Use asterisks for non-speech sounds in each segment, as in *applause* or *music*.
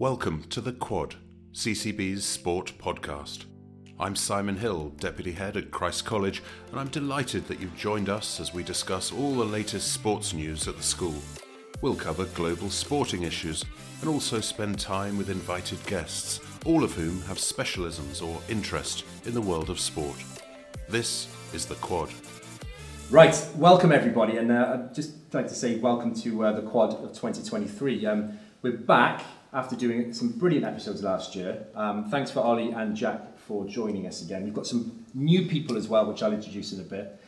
Welcome to The Quad, CCB's sport podcast. I'm Simon Hill, Deputy Head at Christ College, and I'm delighted that you've joined us as we discuss all the latest sports news at the school. We'll cover global sporting issues and also spend time with invited guests, all of whom have specialisms or interest in the world of sport. This is The Quad. Right, welcome everybody, and uh, I'd just like to say welcome to uh, the Quad of 2023. Um, we're back after doing some brilliant episodes last year. Um, thanks for Ollie and Jack for joining us again. We've got some new people as well, which I'll introduce in a bit.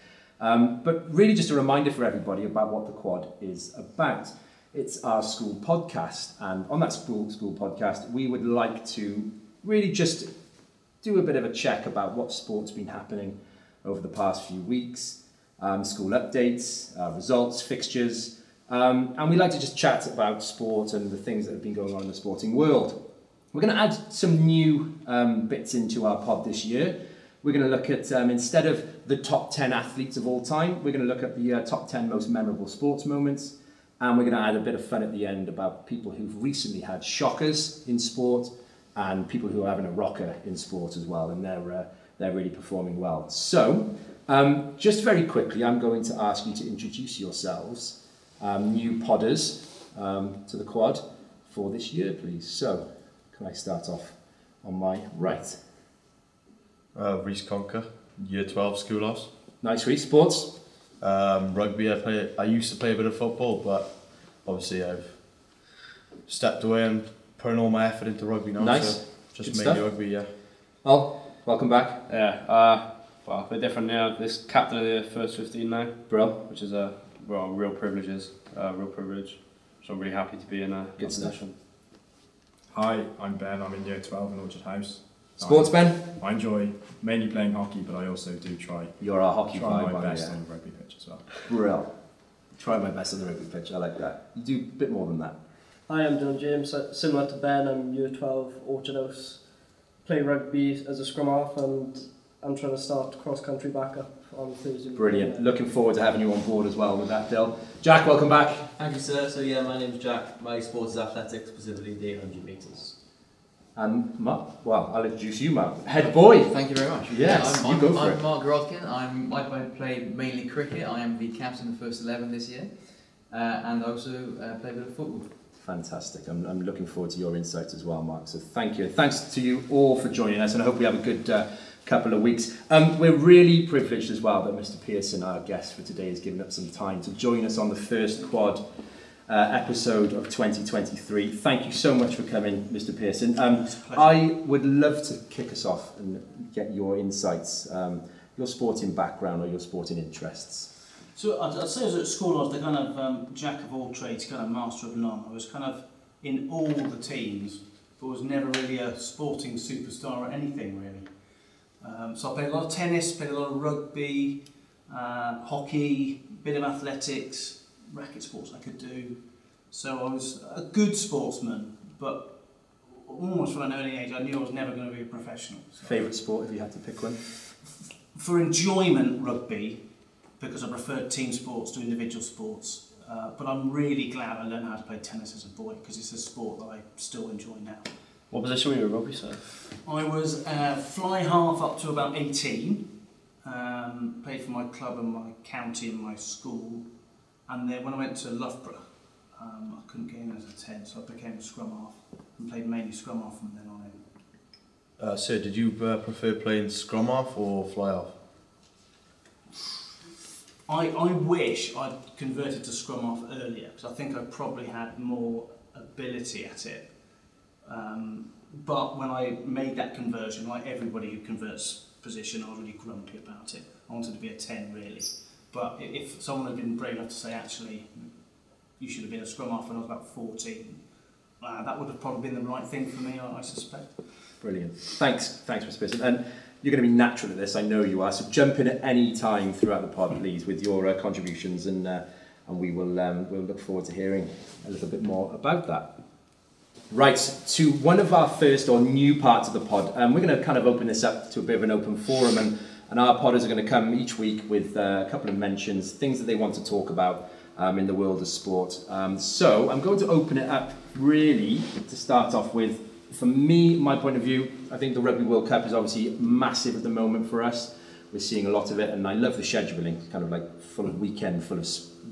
Um, but really, just a reminder for everybody about what the Quad is about. It's our school podcast, and on that school school podcast, we would like to really just do a bit of a check about what sport's been happening over the past few weeks, um, school updates, uh, results, fixtures, um, and we like to just chat about sport and the things that have been going on in the sporting world. We're going to add some new um, bits into our pod this year. We're going to look at, um, instead of the top 10 athletes of all time, we're going to look at the uh, top 10 most memorable sports moments. And we're going to add a bit of fun at the end about people who've recently had shockers in sport and people who are having a rocker in sport as well. And they're, uh, they're really performing well. So, um, just very quickly, I'm going to ask you to introduce yourselves um, new podders um, to the quad for this year, please. So, can I start off on my right? Uh, Reese Conker, Year 12 school loss. Nice, Reese. Sports? Um, rugby, I play. I used to play a bit of football, but obviously I've stepped away and putting all my effort into rugby now. Nice. So just Good mainly stuff. rugby, yeah. Well, welcome back. Yeah, uh, well, we're different now. This captain of the first 15 now, Brill. which is a well, real privileges, uh, real privilege. So I'm really happy to be in a Good good stuff. position. Hi, I'm Ben. I'm in year 12 in Orchard House. Sports, Ben? I, I enjoy mainly playing hockey, but I also do try, You're a hockey try vibe, my aren't best you? on the rugby pitch as well. Real. Try my best on the rugby pitch. I like that. You do a bit more than that. Hi, I'm Dylan James. Similar to Ben, I'm Year 12 Orchard House. Play rugby as a scrum half, and I'm trying to start cross country back up on Thursday. Brilliant. Looking forward to having you on board as well with that, Dill. Jack, welcome back. Thank you, sir. So yeah, my name's Jack. My sport is athletics, specifically the 800 metres. And Mark, well, I'll introduce you, Mark. Head boy. Thank you very much. Yes, I'm, you I'm, go for I'm it. Mark Grodkin. I'm, I play- play mainly cricket. I am the captain of the first 11 this year. Uh, and also uh, play a bit of football. Fantastic. I'm, I'm looking forward to your insights as well, Mark. So thank you. Thanks to you all for joining us, and I hope we have a good uh, couple of weeks. Um, we're really privileged as well that Mr. Pearson, our guest for today, has given up some time to join us on the first quad uh, episode of 2023. Thank you so much for coming, Mr. Pearson. Um, I would love to kick us off and get your insights, um, your sporting background or your sporting interests. So I'd, I'd say as at school I was the kind of um, jack of all trades, kind of master of none. I was kind of in all the teams, but was never really a sporting superstar or anything really. Um, so I played a lot of tennis, played a lot of rugby, uh, hockey, bit of athletics, racket sports I could do. So I was a good sportsman, but almost from an early age I knew I was never going to be a professional. So Favourite sport, if you had to pick one? for enjoyment rugby because I preferred team sports to individual sports. Uh, but I'm really glad I learned how to play tennis as a boy because it's a sport that I still enjoy now. What position were you in rugby, sir? I was uh, fly half up to about 18. Um, played for my club and my county and my school. And then when I went to Loughborough, um, I couldn't get in as a 10, so I became a scrum half and played mainly scrum half from then on in. Uh, so, did you uh, prefer playing scrum off or fly off? I, I wish I'd converted to Scrum off earlier because I think I probably had more ability at it. Um, but when I made that conversion, like everybody who converts position, I was really grumpy about it. I wanted to be a 10 really. But if someone had been brave enough to say, actually, you should have been a Scrum half when I was about 14, uh, that would have probably been the right thing for me, I, I suspect. Brilliant. Thanks, thanks, Mr. Pearson. And you're going to be natural at this, I know you are. So jump in at any time throughout the pod, please, with your uh, contributions, and uh, and we will um, we'll look forward to hearing a little bit more about that. Right, to one of our first or new parts of the pod. Um, we're going to kind of open this up to a bit of an open forum, and, and our podders are going to come each week with uh, a couple of mentions, things that they want to talk about. um, in the world of sport. Um, so I'm going to open it up really to start off with. For me, my point of view, I think the Rugby World Cup is obviously massive at the moment for us. We're seeing a lot of it, and I love the scheduling. It's kind of like full of weekend, full of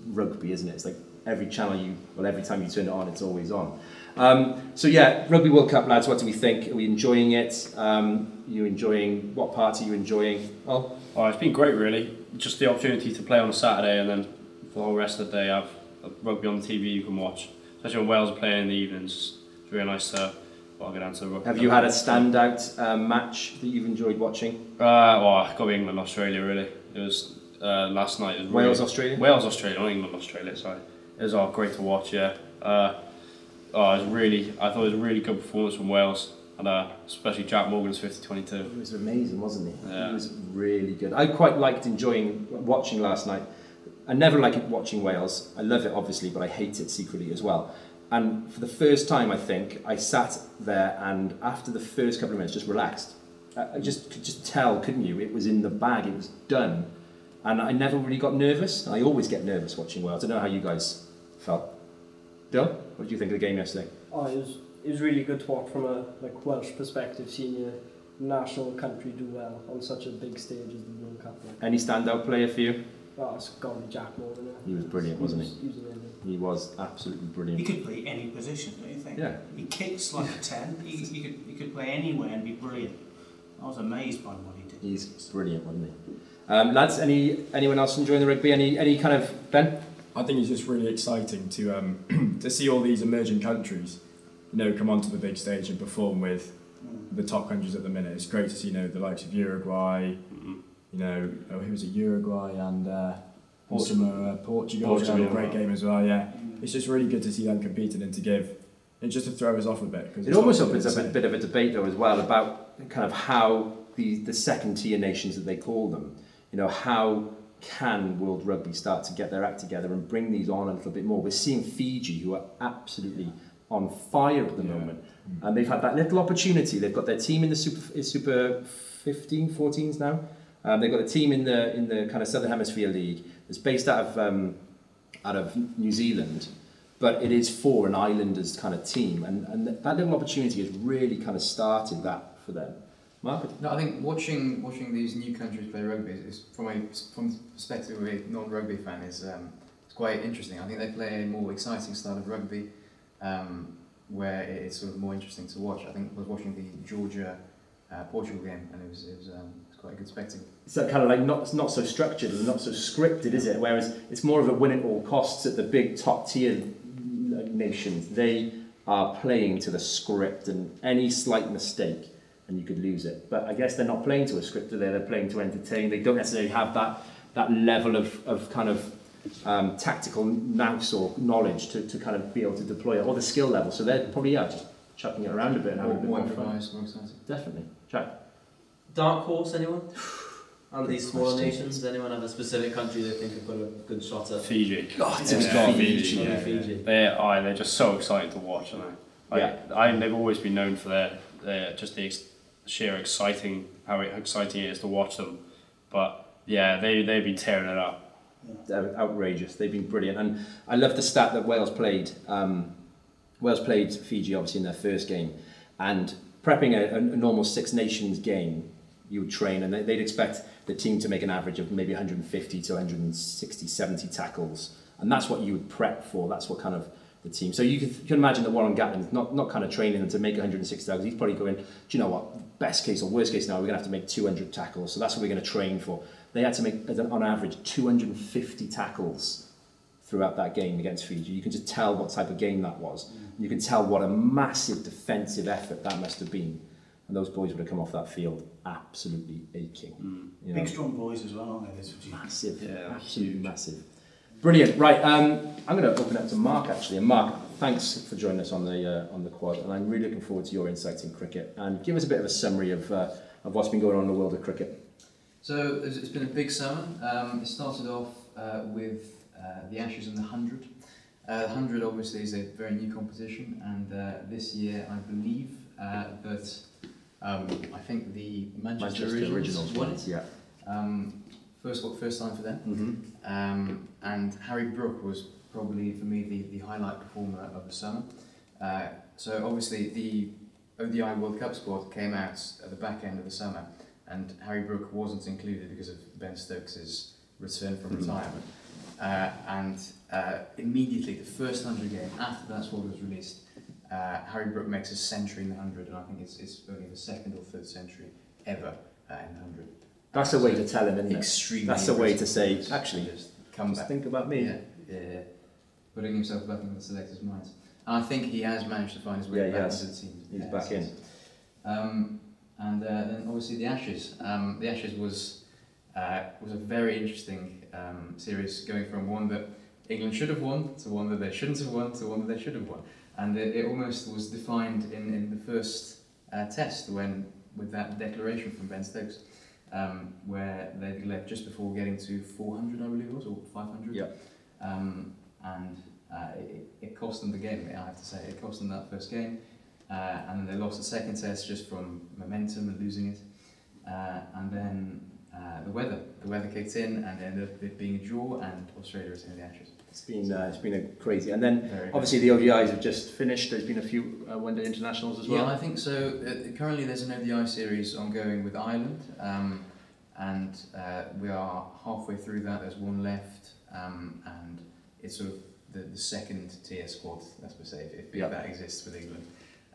rugby, isn't it? It's like every channel you, well, every time you turn it on, it's always on. Um, so yeah, Rugby World Cup, lads. What do we think? Are we enjoying it? Um, you enjoying? What part are you enjoying? Well, Oh, it's been great, really. Just the opportunity to play on a Saturday and then for the whole rest of the day have rugby on the TV you can watch. Especially when Wales are playing in the evenings. It's really nice to well, go down to the rugby. have you had a standout um, match that you've enjoyed watching? Uh, well, got to be England, Australia, really. It was uh, last night. It was Wales, really, Australia. Wales, Australia, not England, Australia. Sorry, it was all great to watch. Yeah, uh, oh, it was really. I thought it was a really good performance from Wales, and uh, especially Jac Morgan's 50-22. It was amazing, wasn't he? Yeah. He was really good. I quite liked enjoying watching last night. I never like watching Wales. I love it obviously, but I hate it secretly as well. And for the first time, I think I sat there and after the first couple of minutes, just relaxed. I I just could just tell, couldn't you? It was in the bag. It was done, and I never really got nervous. I always get nervous watching Wales. I don't know how you guys felt. Bill, what did you think of the game yesterday? Oh, it was it was really good to watch from a like Welsh perspective, seeing your national country do well on such a big stage as the World Cup. Like, Any standout player for you? oh, it's got to be Jac Morgan. yeah. He was brilliant, wasn't he? He was amazing. He was absolutely brilliant. He could play any position, don't you think? Yeah. He kicks like a 10. He, he, could, he could play anywhere and be brilliant. I was amazed by what he did. He's brilliant, wasn't he? Um, lads, any anyone else enjoying the rugby? Any any kind of Ben? I think it's just really exciting to um, *clears throat* to see all these emerging countries, you know, come onto the big stage and perform with the top countries at the minute. It's great to see, you know, the likes of Uruguay, Mhm. you know, oh, who was it? Uruguay and uh, Portugal. Portugal, uh, Portugal, Portugal, had a yeah. great game as well. Yeah, it's just really good to see them competing and to give, and just to throw us off a bit. Cause It almost opens up a bit of a debate though as well about kind of how the the second tier nations that they call them, you know, how can World Rugby start to get their act together and bring these on a little bit more? We're seeing Fiji who are absolutely on fire at the Yeah. moment, and they've had that little opportunity. They've got their team in the super is super 15, 14s now. Um, they've got a team in the in the kind of Southern Hemisphere League that's based out of um, out of New Zealand, but it is for an islanders kind of team, and and that little opportunity has really kind of started that for them. Mark, No, I think watching watching these new countries play rugby is, is from a from the perspective of a non-rugby fan is um, it's quite interesting. I think they play a more exciting style of rugby, um, where it's sort of more interesting to watch. I think I was watching the Georgia uh, Portugal game, and it was it was, um, it quite a good spectacle. it's that kind of like not it's not so structured and not so scripted, is it? Whereas it's more of a win at all costs at the big top tier nations. They are playing to the script, and any slight mistake, and you could lose it. But I guess they're not playing to a script, are they? They're playing to entertain. They don't necessarily have that that level of, of kind of um, tactical nous or knowledge to, to kind of be able to deploy it, or the skill level. So they're probably yeah, just chucking it around a bit and having More, a bit more more fun. exciting. Definitely. Jack. Dark horse, anyone? And these smaller question. nations, anyone have a specific country they think have got a good shot at? Fiji. God, it's got Fiji, Maybe yeah. Fiji. They are. They're just so exciting to watch, aren't they? Like, I, they've always been known for their, their just the ex- sheer exciting how exciting it is to watch them. But yeah, they they've been tearing it up. They're outrageous. They've been brilliant, and I love the stat that Wales played. Um, Wales played Fiji obviously in their first game, and prepping a, a normal Six Nations game, you would train, and they- they'd expect the team to make an average of maybe 150 to 160, 70 tackles, and that's what you would prep for. That's what kind of the team. So you can, you can imagine that Warren Gatland's not not kind of training them to make 160 tackles. He's probably going, do you know what? Best case or worst case now, we're going to have to make 200 tackles. So that's what we're going to train for. They had to make, on average, 250 tackles throughout that game against Fiji. You can just tell what type of game that was. Mm. You can tell what a massive defensive effort that must have been. And those boys would have come off that field absolutely aching. Mm. You know, Big strong boys as well, aren't they? Massive, Yeah, absolutely massive. Brilliant. Right, um, I'm going to open up to Mark actually. And Mark, thanks for joining us on the uh, on the quad, and I'm really looking forward to your insights in cricket. And give us a bit of a summary of uh, of what's been going on in the world of cricket. So it's been a big summer. Um, it started off uh, with uh, the Ashes and the 100. Uh, the 100 obviously is a very new competition, and uh, this year I believe uh, that um, I think the Manchester, Originals, won it. yeah. Um, first, what first time for them. Mm-hmm. Um, and Harry Brook was probably for me the, the highlight performer of the summer. Uh, so obviously the ODI World Cup squad came out at the back end of the summer, and Harry Brook wasn't included because of Ben Stokes' return from Mhm. retirement. Uh, and uh, immediately, the first 100 game after that squad was released, uh, Harry Brook makes a century in the 100, and I think it's, it's only the second or third century ever uh, in the 100. That's a way to tell him, isn't it? Extremely That's a way to say, actually, Just come Just back. think about me. Yeah, yeah, yeah. Putting himself back in the selectors' minds. And I think he has managed to find his way Yeah, back into the team. He's Yeah, back in. Um, and uh, then obviously the Ashes. Um, the Ashes was uh, was a very interesting um, series, going from one that England should have won to one that they shouldn't have won to one that they should have won. And it, it almost was defined in, in the first uh, test when with that declaration from Ben Stokes, um, where they left just before getting to 400, I believe it was, or 500. Yeah. Um, and uh, it, it cost them the game, I have to say. It cost them that first game. Uh, and then they lost the second test just from momentum and losing it. Uh, and then uh, the weather. The weather kicked in and ended up being a draw, and Australia retained the Ashes. It's been uh, it's been a crazy, and then obviously the ODIs have just finished. There's been a few uh, one-day internationals as well. Yeah, I think so. Uh, currently, there's an ODI series ongoing with Ireland, um, and uh, we are halfway through that. There's one left, um, and it's sort of the, the second tier squad, let's say, if, if Yeah. that exists with England.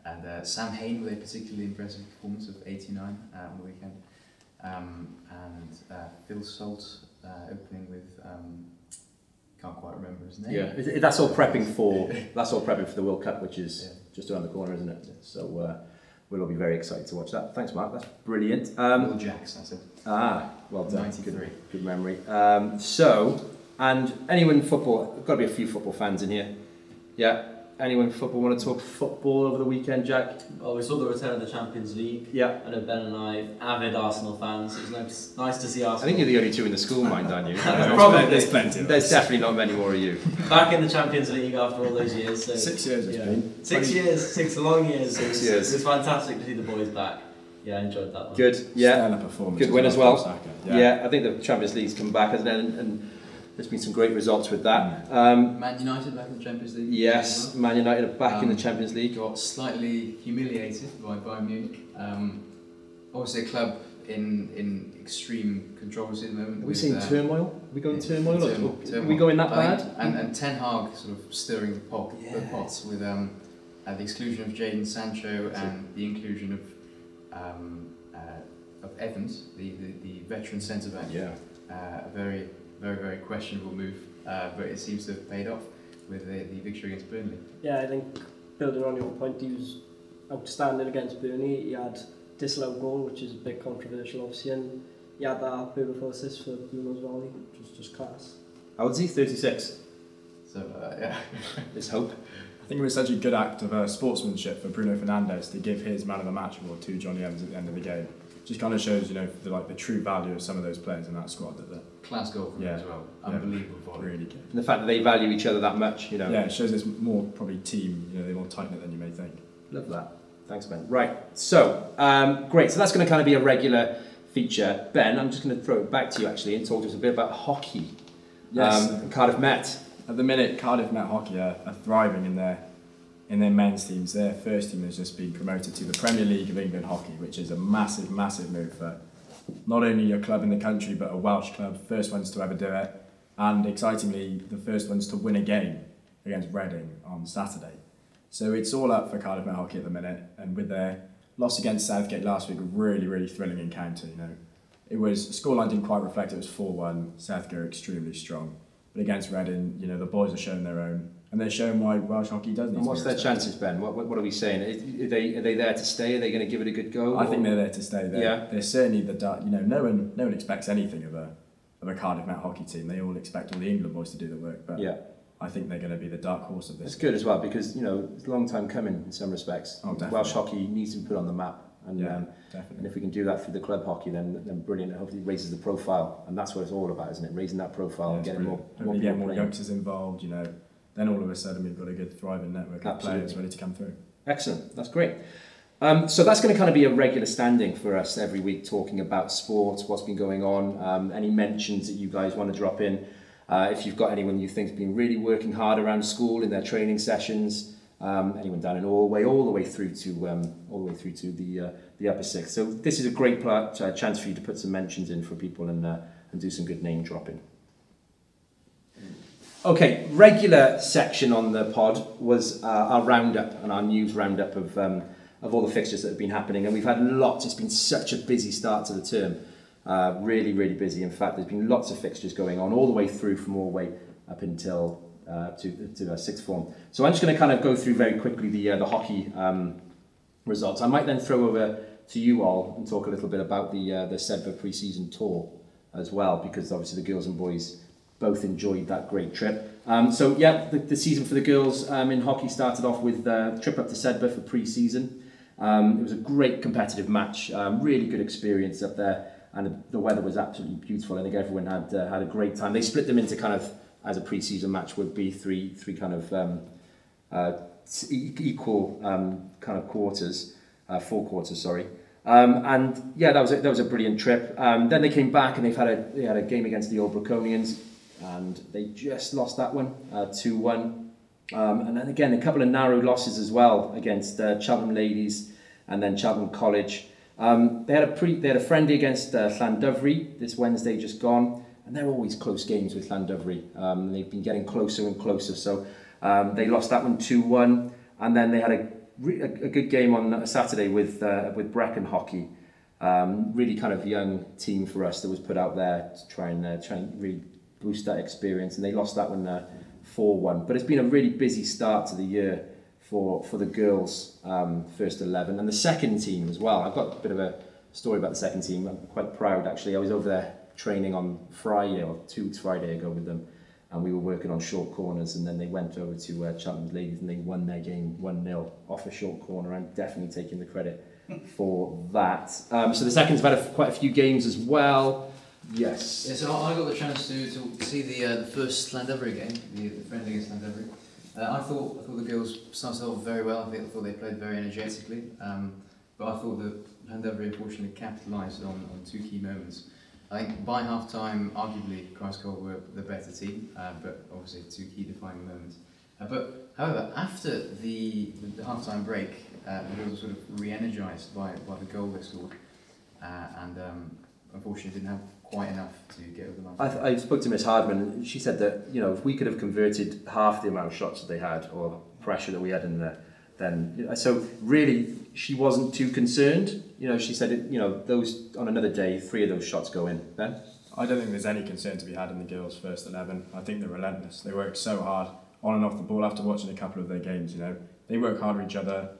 And uh, Sam Hain with a particularly impressive performance of 89 uh, on the weekend, um, and uh, Phil Salt uh, opening with um, can't quite remember his name. Yeah, that's all prepping for *laughs* that's all prepping for the World Cup, which is Yeah. just around the corner, isn't it? So uh, we'll all be very excited to watch that. Thanks, Mark. That's brilliant. Will Um, Jacks, that's it. ah, well done. 93. Good, good memory. Um, so, and anyone in football? Got to be a few football fans in here. Yeah. Anyone in football want to talk football over the weekend, Jack? Well, we saw the return of the Champions League. Yeah. I know Ben and I, avid Arsenal fans. It was nice, nice to see Arsenal. I think you're the only two in the school mind, aren't you? *laughs* Probably. There's plenty of There's definitely not many more of you. back in the Champions League after all those years. So Six years it's yeah. been. Six Twenty- years, six long years. Six it was, years. It was fantastic to see the boys back. Yeah, I enjoyed that one. Good. Yeah. Stellar performance. Good win as well. Saka. Yeah. I think the Champions League's come back, hasn't it? And, and there's been some great results with that. Um, Man United back in the Champions League. yes, as Man United are back in the Um, Champions. League. Got slightly humiliated by Bayern Munich. Um, obviously, a club in in extreme controversy at the moment. Are we with, seeing uh, turmoil? Are we going turmoil? or- turmoil, Are turmoil. we going that I bad? And, and Ten Hag sort of stirring the pot, the Yes. pots with um, uh, the exclusion of Jadon Sancho and the inclusion of um, uh, of Evans, the, the, the veteran centre back. yeah. Uh, a very, very, very questionable move, uh, but it seems to have paid off with the, the victory against Burnley. Yeah, I think building on your point, he was outstanding against Burnley. He had disallowed goal, which is a bit controversial, obviously, and he had that beautiful assist for Bruno's volley, which was just class. How old is he? 36. So uh, yeah, *laughs* There's hope. *laughs* I think it was such a good act of uh, sportsmanship for Bruno Fernandes to give his man of the match award to Jonny Evans at the end of the game. Just kind of shows, you know, the, like the true value of some of those players in that squad. That they're class goal from Yeah. him as well. Yeah. Unbelievable volley. really good. And the fact that they value each other that much, you know. Yeah, it shows it's more probably team. You know, they're more tight knit than you may think. Love that. Thanks, Ben. Right. So, um, great. So that's going to kind of be a regular feature. Ben, I'm just going to throw it back to you actually and talk to us a bit about hockey. Yes. Um, Cardiff Met. At the minute, Cardiff Met Hockey are, are thriving in their in their men's teams. Their first team has just been promoted to the Premier League of England Hockey, which is a massive, massive move for not only a club in the country but a Welsh club. First ones to ever do it, and excitingly, the first ones to win a game against Reading on Saturday. So it's all up for Cardiff Met Hockey at the minute, and with their loss against Southgate last week, a really, really thrilling encounter. You know, it was scoreline didn't quite reflect it. It was four one. Southgate extremely strong. But against Reading, you know, the boys are showing their own, and they're showing why Welsh hockey does need And what's their chances, Ben? What, what, what are we saying? Are, they, are they there to stay? Are they going to give it a good go? I or- think they're there to stay. They're, Yeah. they're certainly the dark. You know, no one, no one expects anything of a of a Cardiff Met hockey team. They all expect all the England boys to do the work. But Yeah. I think they're going to be the dark horse of this. It's good as well because, you know, it's a long time coming in some respects. Oh, definitely. Welsh hockey needs to be put on the map. And, Yeah, um, and if we can do that through the club hockey, then, then brilliant. It hopefully raises the profile. And that's what it's all about, isn't it? Raising that profile Yeah, and getting more, brilliant. more people get more youngsters involved. You know, then all of a sudden we've got a good thriving network of players ready to come through. Excellent. That's great. Um, so that's going to kind of be a regular standing for us every week, talking about sports, what's been going on, um, any mentions that you guys want to drop in. Uh, if you've got anyone you think's been really working hard around school in their training sessions, um, anyone down in Allway, all the way through to um, all the way through to the uh, the upper six. So this is a great pl- uh, chance for you to put some mentions in for people and uh, and do some good name dropping. Okay, regular section on the pod was uh, our roundup and our news roundup of um, of all the fixtures that have been happening, and we've had lots. It's been such a busy start to the term, uh, really, really busy. In fact, there's been lots of fixtures going on all the way through from all the way up until uh, to to uh, sixth form. So I'm just going to kind of go through very quickly the uh, the hockey um, results. I might then throw over to you all and talk a little bit about the uh, the Sedbergh pre-season tour as well, because obviously the girls and boys both enjoyed that great trip. Um, so yeah, the, the season for the girls um, in hockey started off with a trip up to Sedbergh for pre-season. Um, it was a great competitive match, um, really good experience up there, and the, the weather was absolutely beautiful. I think everyone had uh, had a great time. They split them into kind of as a pre-season match would be three three kind of um, uh, equal um, kind of quarters, uh, four quarters, sorry. Um, and yeah, that was a, that was a brilliant trip. Um, then they came back and they've had a they had a game against the Old Breconians, and they just lost that one, uh, two one. Um, and then again, a couple of narrow losses as well against uh, Cheltenham Ladies and then Cheltenham College. Um, they had a pre they had a friendly against uh, Llandovery this Wednesday just gone, and they're always close games with Llandovery. Um, they've been getting closer and closer, so um, they lost that one two one, and then they had a, a good game on a Saturday with uh, with Brecon Hockey. Um, really kind of young team for us that was put out there to try and uh, try and really boost that experience, and they lost that one uh, four one. But it's been a really busy start to the year for for the girls um, first eleven and the second team as well. I've got a bit of a story about the second team. I'm quite proud actually. I was over there training on Friday or two weeks Friday ago with them and we were working on short corners and then they went over to uh, Cheltenham Ladies and they won their game 1-0 off a short corner I'm definitely taking the credit for that. Um, so the seconds had quite a few games as well. Yes. Yeah, so I got the chance to, to see the uh, the first Llandovery game, the, the friendly against Llandovery. Uh, I thought I thought the girls started off very well. I, thought they played very energetically, um, but I thought that Llandovery unfortunately capitalised on, on two key moments. I think by half time, arguably, Christ Cole were the better team, uh, but obviously two key defining moments. Uh, but however, after the, the, the half time break, uh, the girls were sort of re energised by, by the goal they scored, uh, and um, unfortunately didn't have quite enough to get over the line. I, th- I spoke to Miss Hardman and she said that, you know, if we could have converted half the amount of shots that they had or pressure that we had in there, then, so really she wasn't too concerned. You know, she said, it, you know, those on another day, three of those shots go in. Ben? I don't think there's any concern to be had in the girls' first 11. I think they're relentless. They work so hard on and off the ball after watching a couple of their games, you know. They work hard for each other.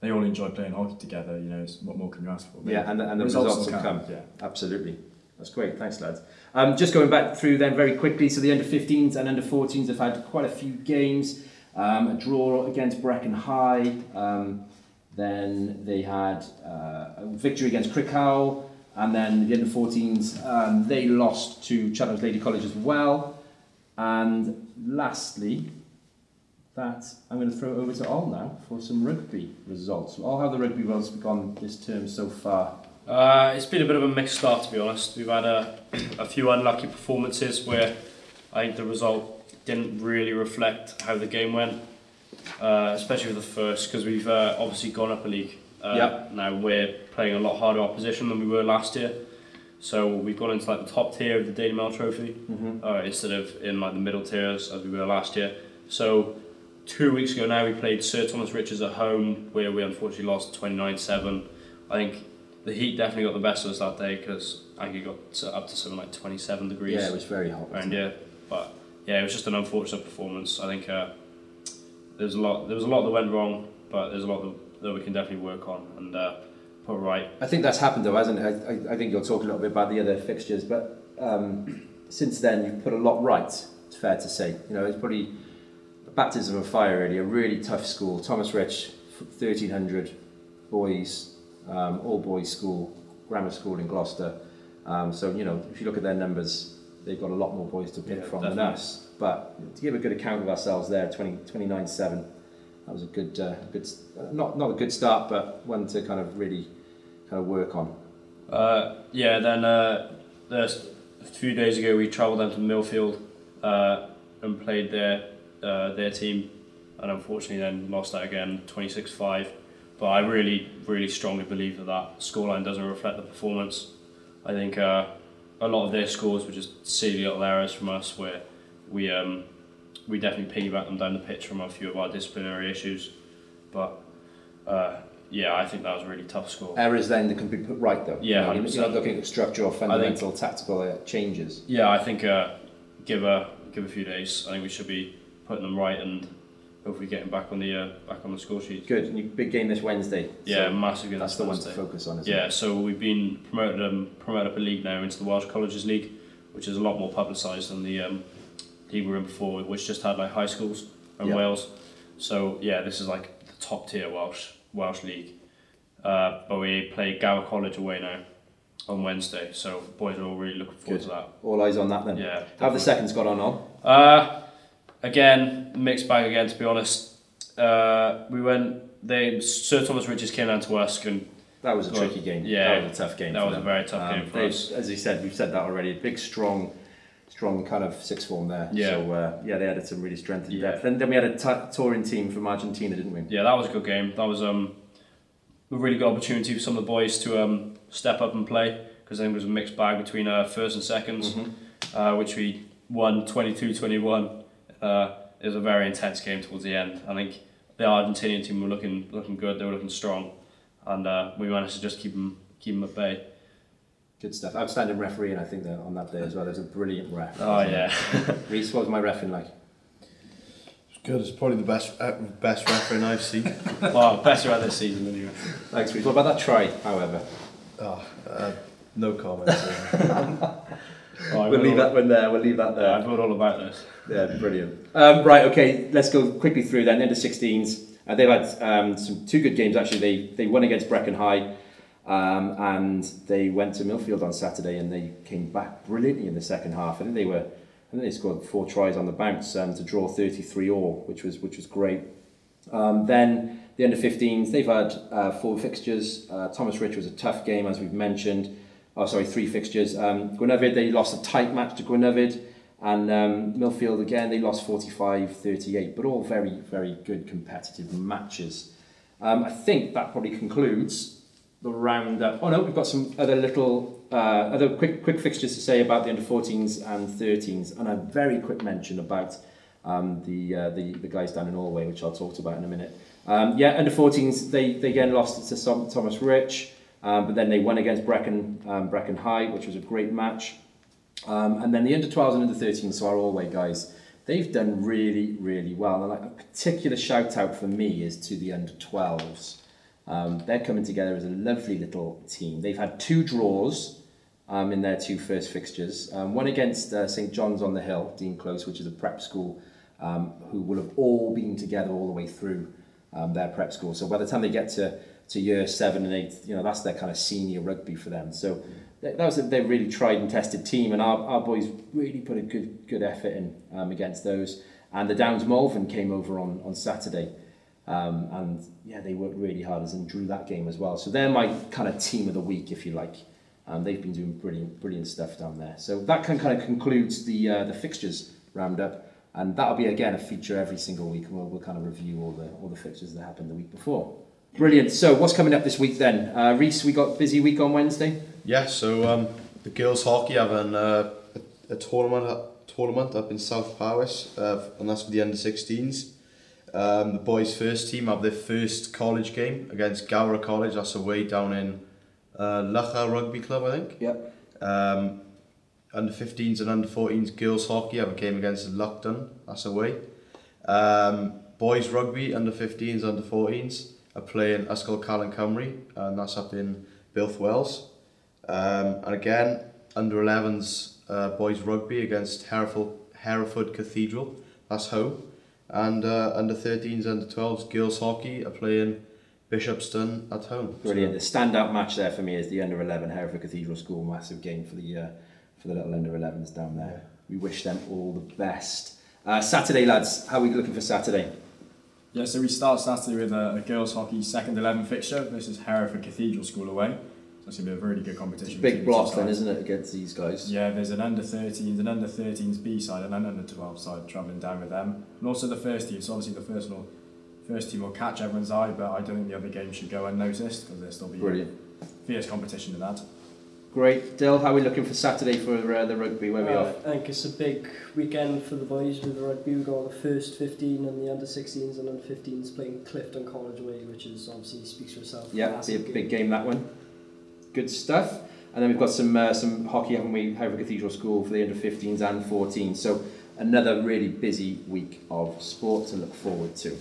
They all enjoy playing hockey together, you know. What more can you ask for? Yeah, and the, and the Results results, will will come. come, yeah. Absolutely. That's great. Thanks, lads. Um, just going back through then very quickly. So the under 15s and under 14s have had quite a few games. Um, a draw against Brecon High. Um, then they had uh, a victory against Crickhow. And then the under 14s, um, they lost to Cheltenham's Lady College as well. And lastly, that I'm going to throw over to Al now for some rugby results. Al, how have the rugby results gone this term so far? Uh, it's been a bit of a mixed start, to be honest. We've had a, a few unlucky performances where I think the result didn't really reflect how the game went, uh, especially with the first, because we've uh, obviously gone up a league. Uh, Yep. Now we're playing a lot harder opposition than we were last year. So we've gone into like the top tier of the Daily Mail Trophy Mm-hmm. uh, instead of in like the middle tiers as we were last year. So two weeks ago now we played Sir Thomas Richards at home where we unfortunately lost 29-7. I think the heat definitely got the best of us that day because I think it got to, up to something like 27 degrees Yeah, it was very hot. around here. But yeah, it was just an unfortunate performance. I think uh, there's a lot there was a lot that went wrong, but there's a lot that, that we can definitely work on and uh, put right. I think that's happened though, hasn't it? I, I, think you'll talk a little bit about the other fixtures, but um, since then you've put a lot right. It's fair to say. You know, it's probably a baptism of fire. Really, a really tough school. Thomas Rich, thirteen hundred boys, um, all boys school, grammar school in Gloucester. Um, so you know, if you look at their numbers, they've got a lot more boys to pick Yeah, from than us. But to give a good account of ourselves there, 20, 29-7, that was a good, uh, good, uh, not not a good start, but one to kind of really kind of work on. Uh, yeah, then uh, there's a few days ago we travelled down to Millfield uh, and played their uh, their team, and unfortunately then lost that again, 26-5. But I really, really strongly believe that that scoreline doesn't reflect the performance. I think uh, a lot of their scores were just silly little errors from us where we um, we definitely piggybacked them down the pitch from a few of our disciplinary issues. But uh, yeah, I think that was a really tough score. Errors then that can be put right though. Yeah, You know, you're not looking at structural, fundamental, tactical uh, changes. Yeah, I think uh, give a give a few days. I think we should be putting them right and hopefully getting back on the uh, back on the score sheet. Good. And you, big game this Wednesday. Yeah, So massive game that's the one Wednesday. to focus on, isn't Yeah, it? so we've been promoted um, promoted up a league now into the Welsh Colleges League, which is a lot more publicised than the um, league we were in before, which just had like high schools in Yeah. Wales. So yeah, this is like the top tier Welsh Welsh league. Uh, but we play Gower College away now on Wednesday, so boys are all really looking forward Good. to that. All eyes on that then. Yeah. Have the seconds got on all? Uh, again, mixed bag again. To be honest, uh, we went. They Sir Thomas Richards came down to us and That was a Well, tricky game. yeah, that was a tough game. that was a very tough game for they- us. As you said, we've said that already. Big, strong, strong kind of six form there. Yeah. So uh, yeah, they added some really strength and Yeah. depth. And then we had a t- touring team from Argentina, didn't we? yeah, that was a good game. That was um, a really good opportunity for some of the boys to um, step up and play because I think it was a mixed bag between uh, first and 2nds Mm-hmm. uh, which we won 22-21. Uh, it was a very intense game towards the end. I think the Argentinian team were looking looking good. They were looking strong, and uh, we managed to just keep them keep them at bay. Good stuff. Outstanding referee, and I think, that on that day as well. There's a brilliant ref. Oh yeah. *laughs* Reese, what was my ref, refing like? It's good. It's probably the best uh, best refereeing I've seen. *laughs* well, better at this season anyway. Thanks, Reese. What about that try, however? Oh, uh, no comments. *laughs* uh, Oh, We'll leave that one there. We'll leave that there. I've heard all about this. Yeah, brilliant. Um, right, okay, let's go quickly through then. End of 16s. Uh, they've had um, some two good games actually. They they won against Brecon High, um, and they went to Millfield on Saturday, and they came back brilliantly in the second half. I think they were, I think they scored four tries on the bounce um, to draw 33 all, which was which was great. Um, then the under 15s, they've had uh, four fixtures. Uh, Thomas Rich was a tough game, as we've mentioned. Oh, sorry, three fixtures. Um, Gwernyfed, they lost a tight match to Gwernyfed. And um, Millfield, again, they lost 45-38, but all very, very good competitive matches. Um, I think that probably concludes the roundup. Oh no, we've got some other little, uh, other quick, quick fixtures to say about the under 14s and 13s, and a very quick mention about um, the, uh, the the guys down in Norway, which I'll talk about in a minute. Um, yeah, under 14s, they, they again lost to Thomas Rich, um, but then they won against Brecon um, Brecon High, which was a great match. Um, and then the under 12s and under 13s, so our Allway guys, they've done really, really well. And a particular shout out for me is to the under 12s. Um, they're coming together as a lovely little team. They've had two draws um, in their two first fixtures. Um, one against uh, St John's on the Hill, Dean Close, which is a prep school who will have all been together all the way through their prep school. So by the time they get to, to year seven and eight, you know, that's their kind of senior rugby for them. So that was a, they're really tried and tested team, and our, our boys really put a good good effort in um, against those. And the Downs Malvern came over on, on Saturday. Um, and yeah, they worked really hard as and drew that game as well. So they're my kind of team of the week, if you like. Um, they've been doing brilliant, brilliant stuff down there. So that can kind of concludes the uh, the fixtures roundup, and that'll be again a feature every single week, and we'll, we'll kind of review all the all the fixtures that happened the week before. Brilliant. So what's coming up this week then, uh, Reese? We got busy week on Wednesday. yeah, so um, the girls hockey having uh, a, a tournament tournament up in South Powys, uh, and that's for the under 16s. Um, the boys' first team have their first college game against Gower College. That's away down in uh, Loughor Rugby Club, I think. Yep. Um, under 15s and under 14s girls hockey have a game against Lucton. That's away. Um, boys rugby under 15s, under 14s are playing Ysgol Calon Cymru, and that's up in Builth Wells. Um, and again, under 11s uh, boys rugby against Hereford, Hereford Cathedral. That's home. And uh, under 13s, under 12s girls hockey are playing Bishopston at home. Brilliant. The standout match there for me is the under 11 Hereford Cathedral School. Massive game for the uh, for the little under 11s down there. We wish them all the best. Uh, Saturday, lads. How are we looking for Saturday? Yeah, so we start Saturday with a, a girls' hockey second 11 fixture. This is Hereford Cathedral School away. So That's going to be a really good competition. It's big block then, isn't it, against these guys? Yeah, there's an under 13s, an under 13s B side, and an under 12 side travelling down with them, and also the first team. So obviously the first will, first team will catch everyone's eye, but I don't think the other games should go unnoticed because there'll still be Brilliant. fierce competition in that. Great. Dill, how are we looking for Saturday for uh, the rugby? Where are we Uh, off? I think it's a big weekend for the boys with the rugby. We've got the first 15 and the under 16s and under 15s playing Clifton College away, which is obviously speaks for itself. Yeah, be a Massive big game that one. Good stuff. And then we've got some uh, some hockey, haven't we? Hereford Cathedral School for the under 15s and 14s. So another really busy week of sport to look forward to.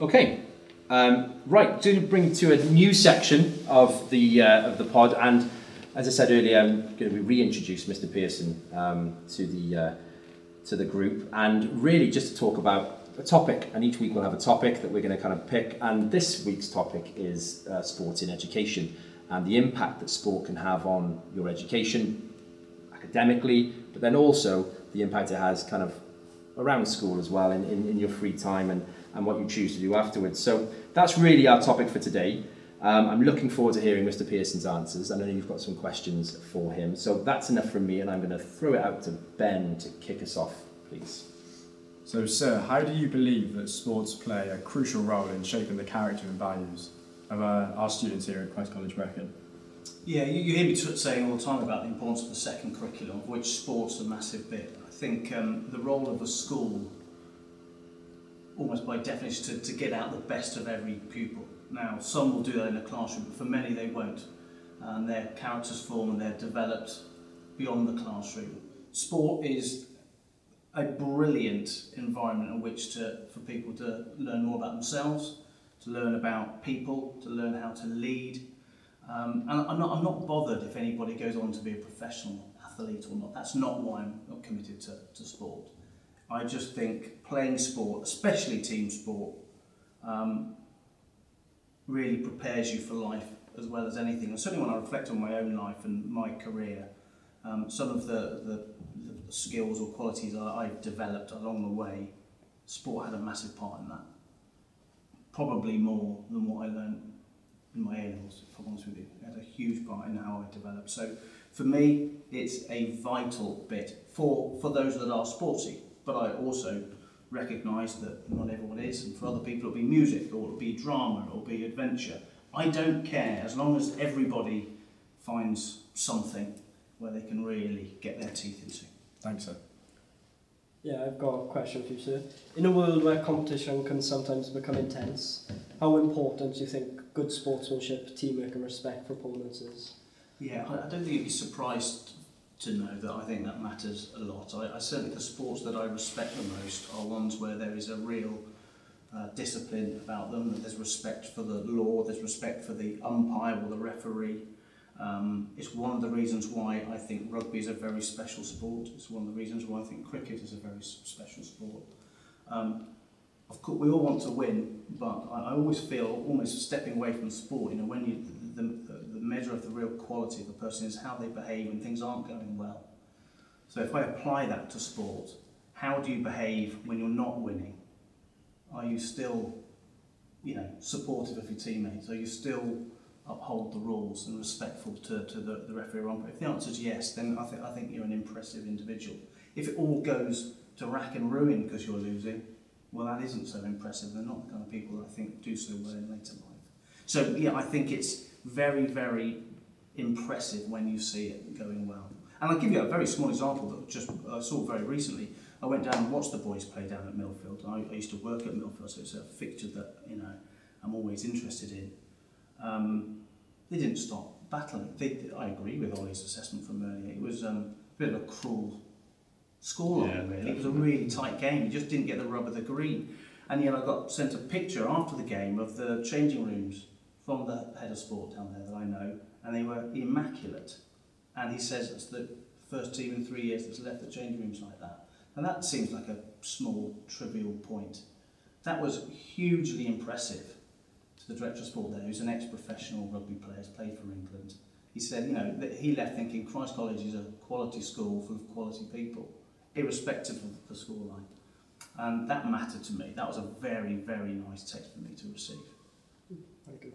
Okay, um, right. To bring to a new section of the uh, of the pod, and as I said earlier, I'm going to be reintroduce Mr. Pearson um, to the uh, to the group, and really just to talk about a topic. And each week we'll have a topic that we're going to kind of pick. And this week's topic is uh, sports in education and the impact that sport can have on your education academically, but then also the impact it has kind of around school as well in, in, in your free time and, and what you choose to do afterwards. So that's really our topic for today. Um, I'm looking forward to hearing Mr. Pearson's answers. I know you've got some questions for him. So that's enough from me, and I'm going to throw it out to Ben to kick us off, please. So, sir, how do you believe that sports play a crucial role in shaping the character and values of uh, our students here at Christ College Brecon? Yeah, you, you hear me t- saying all the time about the importance of the second curriculum, of which sport's a massive bit. I think um, the role of a school, almost by definition, to, to get out the best of every pupil. Now, some will do that in a classroom, but for many they won't. And their characters form and they're developed beyond the classroom. Sport is a brilliant environment in which to, for people to learn more about themselves, to learn about people, to learn how to lead, um, and I'm not, I'm not bothered if anybody goes on to be a professional athlete or not. That's not why I'm not committed to, to sport. I just think playing sport, especially team sport, um, really prepares you for life as well as anything. And certainly when I reflect on my own life and my career, um, some of the, the, the skills or qualities I, I've developed along the way, sport had a massive part in that. Probably more than what I learned in my A-levels, if I'm honest with you. It had a huge part in how I developed. So for me, it's a vital bit for, for those that are sporty. But I also recognise that not everyone is, and for other people it'll be music, or it'll be drama, or it'll be adventure. I don't care, as long as everybody finds something where they can really get their teeth into. Thanks, sir. Yeah, I've got a question for you, sir. In a world where competition can sometimes become intense, how important do you think good sportsmanship, teamwork, and respect for opponents is? Yeah, I, I don't think you'd be surprised to know that I think that matters a lot. I, I certainly the sports that I respect the most are ones where there is a real uh, discipline about them. That there's respect for the law, there's respect for the umpire or the referee. Um, it's one of the reasons why I think rugby is a very special sport. It's one of the reasons why I think cricket is a very special sport. Um, of course, we all want to win, but I, I always feel almost stepping away from sport. You know, when you measure of the real quality of a person is how they behave when things aren't going well. So if I apply that to sport, how do you behave when you're not winning? Are you still, you know, supportive of your teammates? Are you still uphold the rules and respectful to, to the, the referee? If the answer is yes, then I think I think you're an impressive individual. If it all goes to rack and ruin because you're losing, well, that isn't so impressive. They're not the kind of people that I think do so well in later life. So yeah, I think it's very, very impressive when you see it going well. And I'll give you a very small example that just I saw very recently. I went down and watched the boys play down at Millfield. I, I used to work at Millfield, so it's a fixture that you know I'm always interested in. Um, they didn't stop battling. They, I agree with Ollie's assessment from earlier. It was um, a bit of a cruel scoreline, Yeah, really. It was a really tight game. You just didn't get the rub of the green. And yet I got sent a picture after the game of the changing rooms from the head of sport down there that I know, and they were immaculate. And he says it's the first team in three years that's left the changing rooms like that. And that seems like a small, trivial point. That was hugely impressive to the director of sport there, who's an ex-professional rugby player, has played for England. He said, you know, he left thinking Christ College is a quality school full of quality people, irrespective of the scoreline. And that mattered to me. That was a very, very nice text for me to receive. Very good.